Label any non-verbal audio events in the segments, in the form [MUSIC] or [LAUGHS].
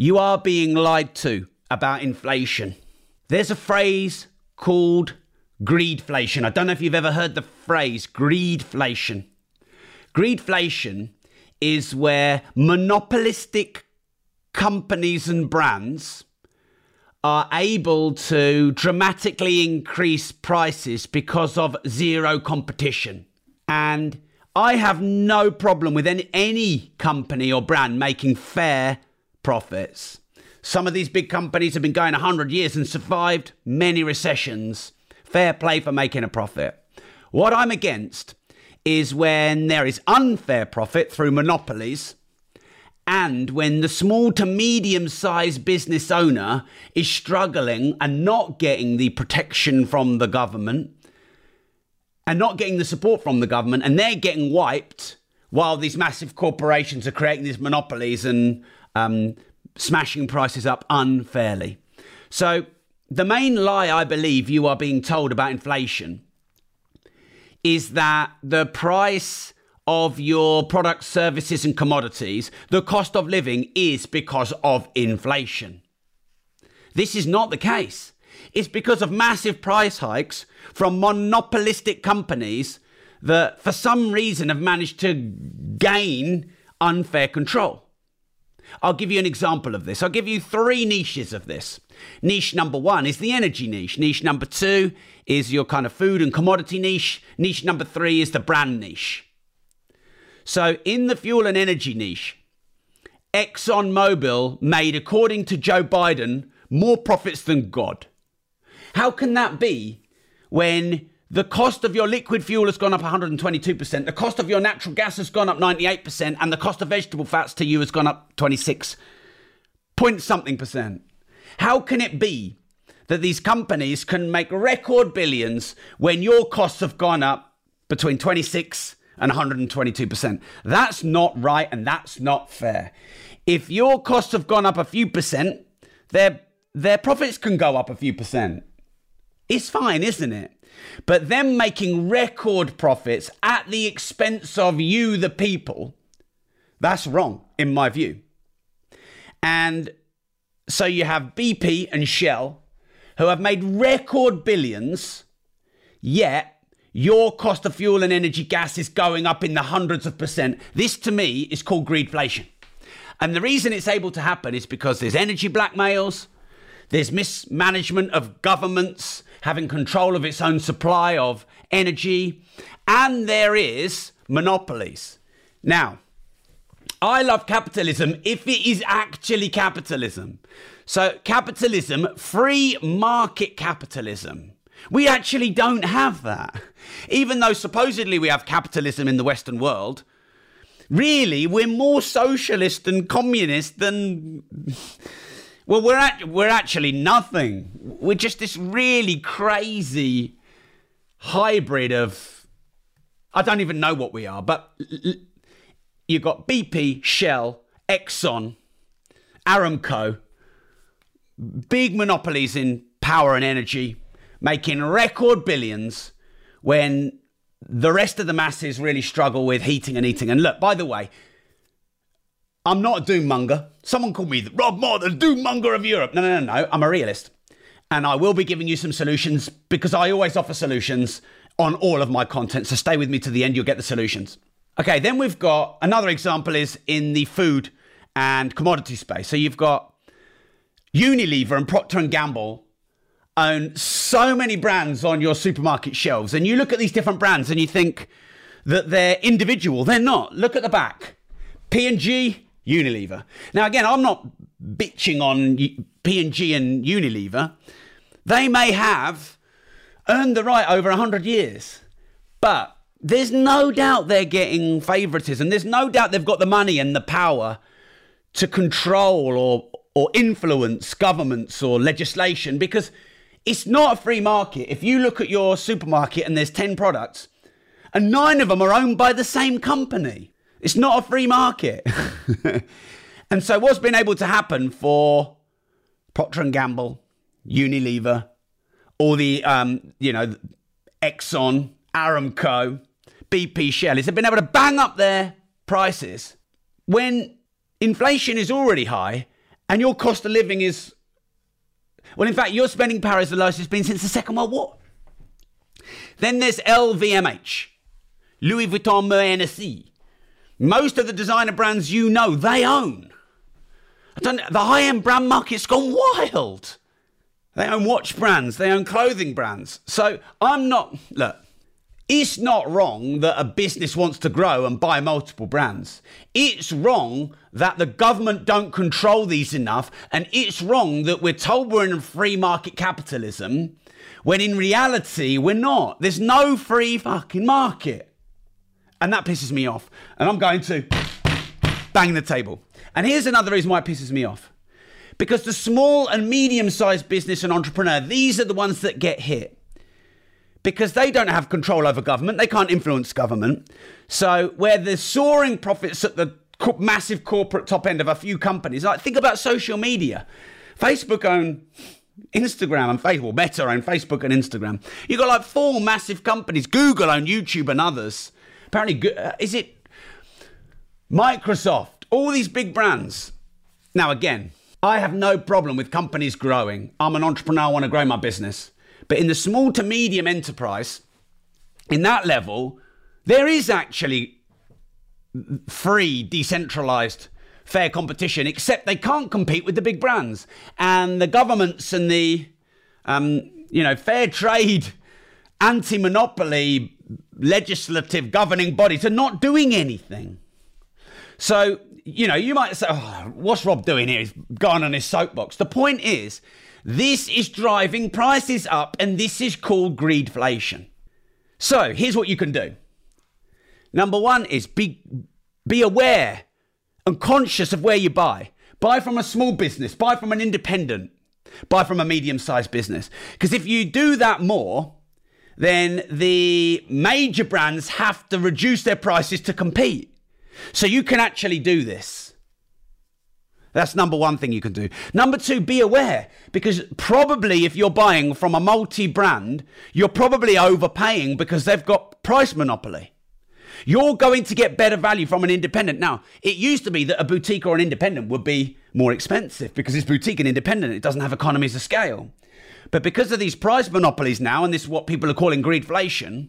you are being lied to about inflation. There's a phrase called greedflation. I don't know if you've ever heard the phrase greedflation. Greedflation is where monopolistic companies and brands are able to dramatically increase prices because of zero competition. And I have no problem with any, any company or brand making fair profits. Some of these big companies have been going 100 years and survived many recessions. Fair play for making a profit. What I'm against is when there is unfair profit through monopolies and when the small to medium sized business owner is struggling and not getting the protection from the government and not getting the support from the government and they're getting wiped while these massive corporations are creating these monopolies and um, smashing prices up unfairly. So, the main lie I believe you are being told about inflation is that the price of your products, services, and commodities, the cost of living is because of inflation. This is not the case. It's because of massive price hikes from monopolistic companies that, for some reason, have managed to gain unfair control. I'll give you an example of this. I'll give you three niches of this. Niche number one is the energy niche. Niche number two is your kind of food and commodity niche. Niche number three is the brand niche. So, in the fuel and energy niche, ExxonMobil made, according to Joe Biden, more profits than God. How can that be when the cost of your liquid fuel has gone up 122%, the cost of your natural gas has gone up 98%, and the cost of vegetable fats to you has gone up 26 point something percent. How can it be that these companies can make record billions when your costs have gone up between 26 and 122%? That's not right and that's not fair. If your costs have gone up a few percent, their their profits can go up a few percent. It's fine, isn't it? But them making record profits at the expense of you, the people, that's wrong, in my view. And so you have BP and Shell who have made record billions, yet your cost of fuel and energy gas is going up in the hundreds of percent. This to me is called greedflation. And the reason it's able to happen is because there's energy blackmails, there's mismanagement of governments having control of its own supply of energy, and there is monopolies. Now, I love capitalism if it is actually capitalism. So, capitalism, free market capitalism. We actually don't have that. Even though supposedly we have capitalism in the Western world, really, we're more socialist and communist than well, we're at, we're actually nothing. We're just this really crazy hybrid of I don't even know what we are, but you've got BP, Shell, Exxon, Aramco, big monopolies in power and energy, making record billions when the rest of the masses really struggle with heating and eating. And look, by the way, I'm not a doom monger. Someone called me Rob Moore, the doom monger of Europe. No, no, no, no. I'm a realist. And I will be giving you some solutions because I always offer solutions on all of my content. So stay with me to the end, you'll get the solutions. Okay, then we've got another example is in the food and commodity space. So you've got Unilever and Procter and Gamble own so many brands on your supermarket shelves and you look at these different brands and you think that they're individual. They're not. Look at the back. P&G, Unilever. Now, again, I'm not bitching on P&G and Unilever. They may have earned the right over 100 years, but there's no doubt they're getting favoritism. There's no doubt they've got the money and the power to control or, or influence governments or legislation because it's not a free market. If you look at your supermarket and there's 10 products, and nine of them are owned by the same company. It's not a free market. [LAUGHS] and so what's been able to happen for Procter and Gamble, Unilever, all the um, you know, Exxon, Aramco, BP Shell is they've been able to bang up their prices when inflation is already high And your cost of living is, well, in fact, your spending power is the lowest it's been since the Second World War. Then there's LVMH, Louis Vuitton, Hennessy. Most of the designer brands you know, they own. I don't, the high end brand market's gone wild. They own watch brands, they own clothing brands. So I'm not, look, it's not wrong that a business wants to grow and buy multiple brands. It's wrong that the government don't control these enough. And it's wrong that we're told we're in free market capitalism when in reality we're not. There's no free fucking market. And that pisses me off. And I'm going to bang the table. And here's another reason why it pisses me off. Because the small and medium sized business and entrepreneur, these are the ones that get hit because they don't have control over government, they can't influence government. So, where there's soaring profits at the massive corporate top end of a few companies, like think about social media. Facebook own Instagram and Facebook, Meta own Facebook and Instagram. You've got like four massive companies. Google own YouTube and others. Apparently, uh, is it Microsoft? All these big brands. Now, again, I have no problem with companies growing. I'm an entrepreneur, I want to grow my business. But in the small to medium enterprise, in that level, there is actually free, decentralized, fair competition, except they can't compete with the big brands. And the governments and the, um, you know, fair trade, anti monopoly, legislative governing bodies are not doing anything. So, you know, you might say, oh, what's Rob doing here? He's gone on his soapbox. The point is, this is driving prices up, and this is called greedflation. So here's what you can do. Number one is be, be aware and conscious of where you buy. Buy from a small business, buy from an independent, buy from a medium sized business. Because if you do that more, then the major brands have to reduce their prices to compete. So you can actually do this. That's number one thing you can do. Number two, be aware because probably if you're buying from a multi brand, you're probably overpaying because they've got price monopoly. You're going to get better value from an independent. Now, it used to be that a boutique or an independent would be more expensive because it's boutique and independent. It doesn't have economies of scale. But because of these price monopolies now, and this is what people are calling greedflation,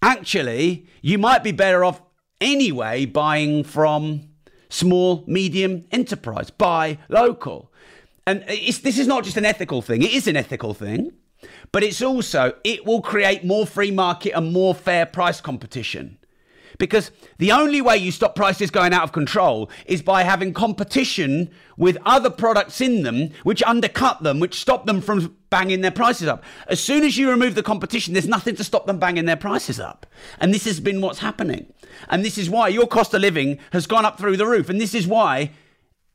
actually, you might be better off anyway buying from small, medium enterprise, buy local. And this is not just an ethical thing, it is an ethical thing, but it's also, it will create more free market and more fair price competition. Because the only way you stop prices going out of control is by having competition with other products in them which undercut them, which stop them from banging their prices up. As soon as you remove the competition, there's nothing to stop them banging their prices up. And this has been what's happening. And this is why your cost of living has gone up through the roof. And this is why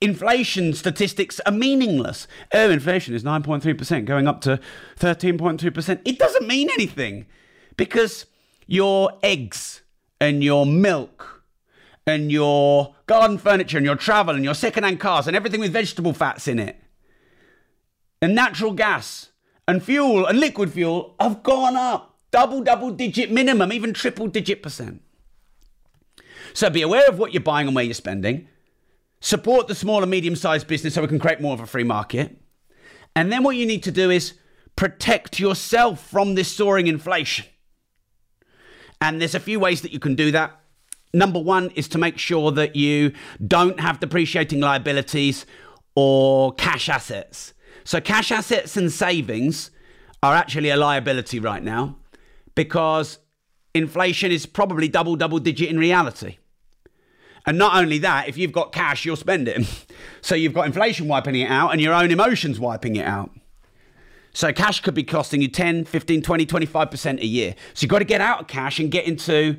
inflation statistics are meaningless. Oh, inflation is 9.3%, going up to 13.2%. It doesn't mean anything because your eggs and your milk and your garden furniture and your travel and your second-hand cars and everything with vegetable fats in it and natural gas and fuel and liquid fuel have gone up. Double double digit minimum even triple digit percent. So be aware of what you're buying and where you're spending. Support the small and medium sized business so we can create more of a free market. And then what you need to do is protect yourself from this soaring inflation and there's a few ways that you can do that. Number one is to make sure that you don't have depreciating liabilities or cash assets. So, cash assets and savings are actually a liability right now because inflation is probably double, double digit in reality. And not only that, if you've got cash, you'll spend it. [LAUGHS] so you've got inflation wiping it out and your own emotions wiping it out. So cash could be costing you 10, 15, 20, 25% a year. So you've got to get out of cash and get into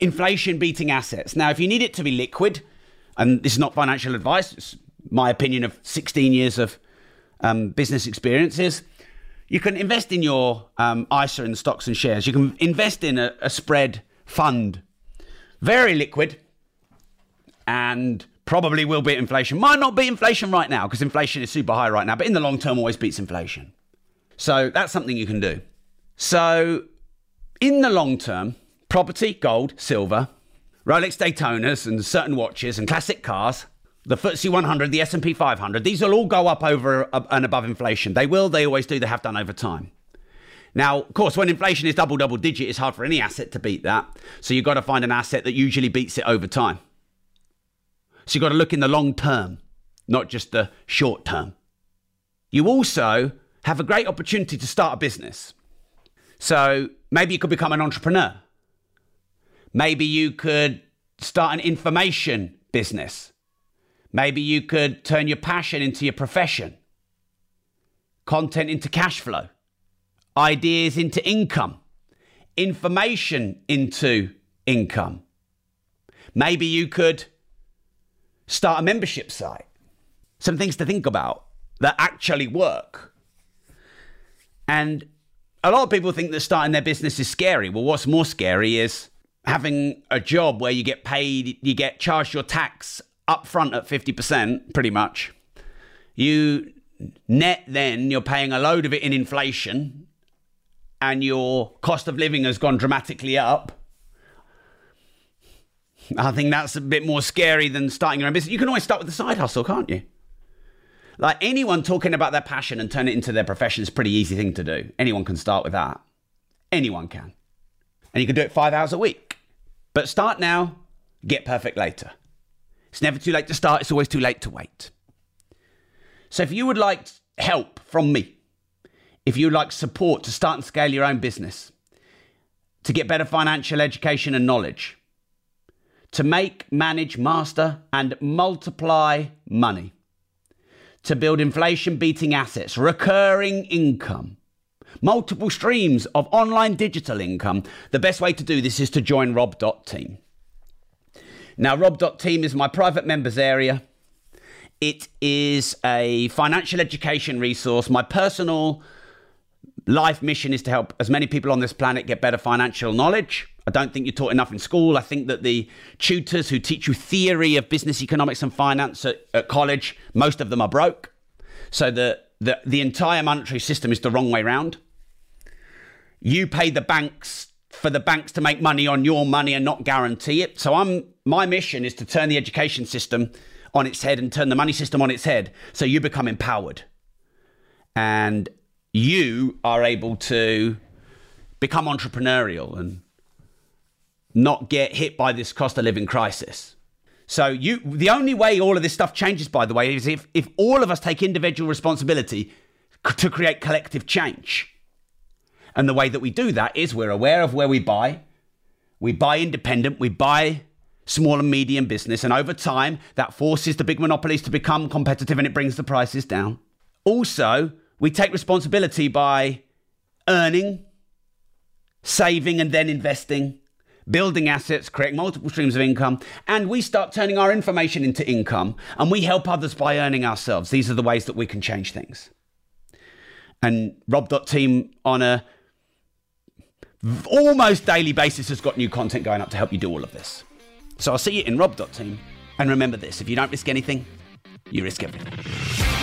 inflation beating assets. Now, if you need it to be liquid, and this is not financial advice, it's my opinion of 16 years of um, business experiences, you can invest in your um, ISA in stocks and shares. You can invest in a, a spread fund, very liquid, and probably will beat inflation. Might not beat inflation right now because inflation is super high right now, but in the long term, always beats inflation. So that's something you can do. So, in the long term, property, gold, silver, Rolex Daytonas, and certain watches and classic cars, the FTSE 100, the S&P 500, these will all go up over and above inflation. They will, they always do, they have done over time. Now, of course, when inflation is double, double digit, it's hard for any asset to beat that. So you've got to find an asset that usually beats it over time. So you've got to look in the long term, not just the short term. You also have a great opportunity to start a business. So maybe you could become an entrepreneur. Maybe you could start an information business. Maybe you could turn your passion into your profession, content into cash flow, ideas into income, information into income. Maybe you could start a membership site. Some things to think about that actually work. And a lot of people think that starting their business is scary. Well, what's more scary is having a job where you get paid, you get charged your tax up front at 50%, pretty much. You net then, you're paying a load of it in inflation, and your cost of living has gone dramatically up. I think that's a bit more scary than starting your own business. You can always start with a side hustle, can't you? Like anyone talking about their passion and turn it into their profession is a pretty easy thing to do. Anyone can start with that. Anyone can. And you can do it five hours a week. But start now, get perfect later. It's never too late to start, it's always too late to wait. So if you would like help from me, if you would like support to start and scale your own business, to get better financial education and knowledge, to make, manage, master, and multiply money, to build inflation beating assets, recurring income, multiple streams of online digital income, the best way to do this is to join Rob.team. Now, Rob.team is my private members area. It is a financial education resource. My personal life mission is to help as many people on this planet get better financial knowledge. I don't think you're taught enough in school. I think that the tutors who teach you theory of business economics and finance at, at college, most of them are broke. So the, the, the entire monetary system is the wrong way round. You pay the banks for the banks to make money on your money and not guarantee it. So I'm my mission is to turn the education system on its head and turn the money system on its head so you become empowered. And you are able to become entrepreneurial and not get hit by this cost of living crisis. So you the only way all of this stuff changes by the way is if if all of us take individual responsibility to create collective change. And the way that we do that is we're aware of where we buy. We buy independent, we buy small and medium business, and over time that forces the big monopolies to become competitive and it brings the prices down. Also, we take responsibility by earning, saving, and then investing, building assets, creating multiple streams of income, and we start turning our information into income and we help others by earning ourselves. These are the ways that we can change things. And Rob.team on a almost daily basis has got new content going up to help you do all of this. So I'll see you in rob.team. And remember this if you don't risk anything, you risk everything.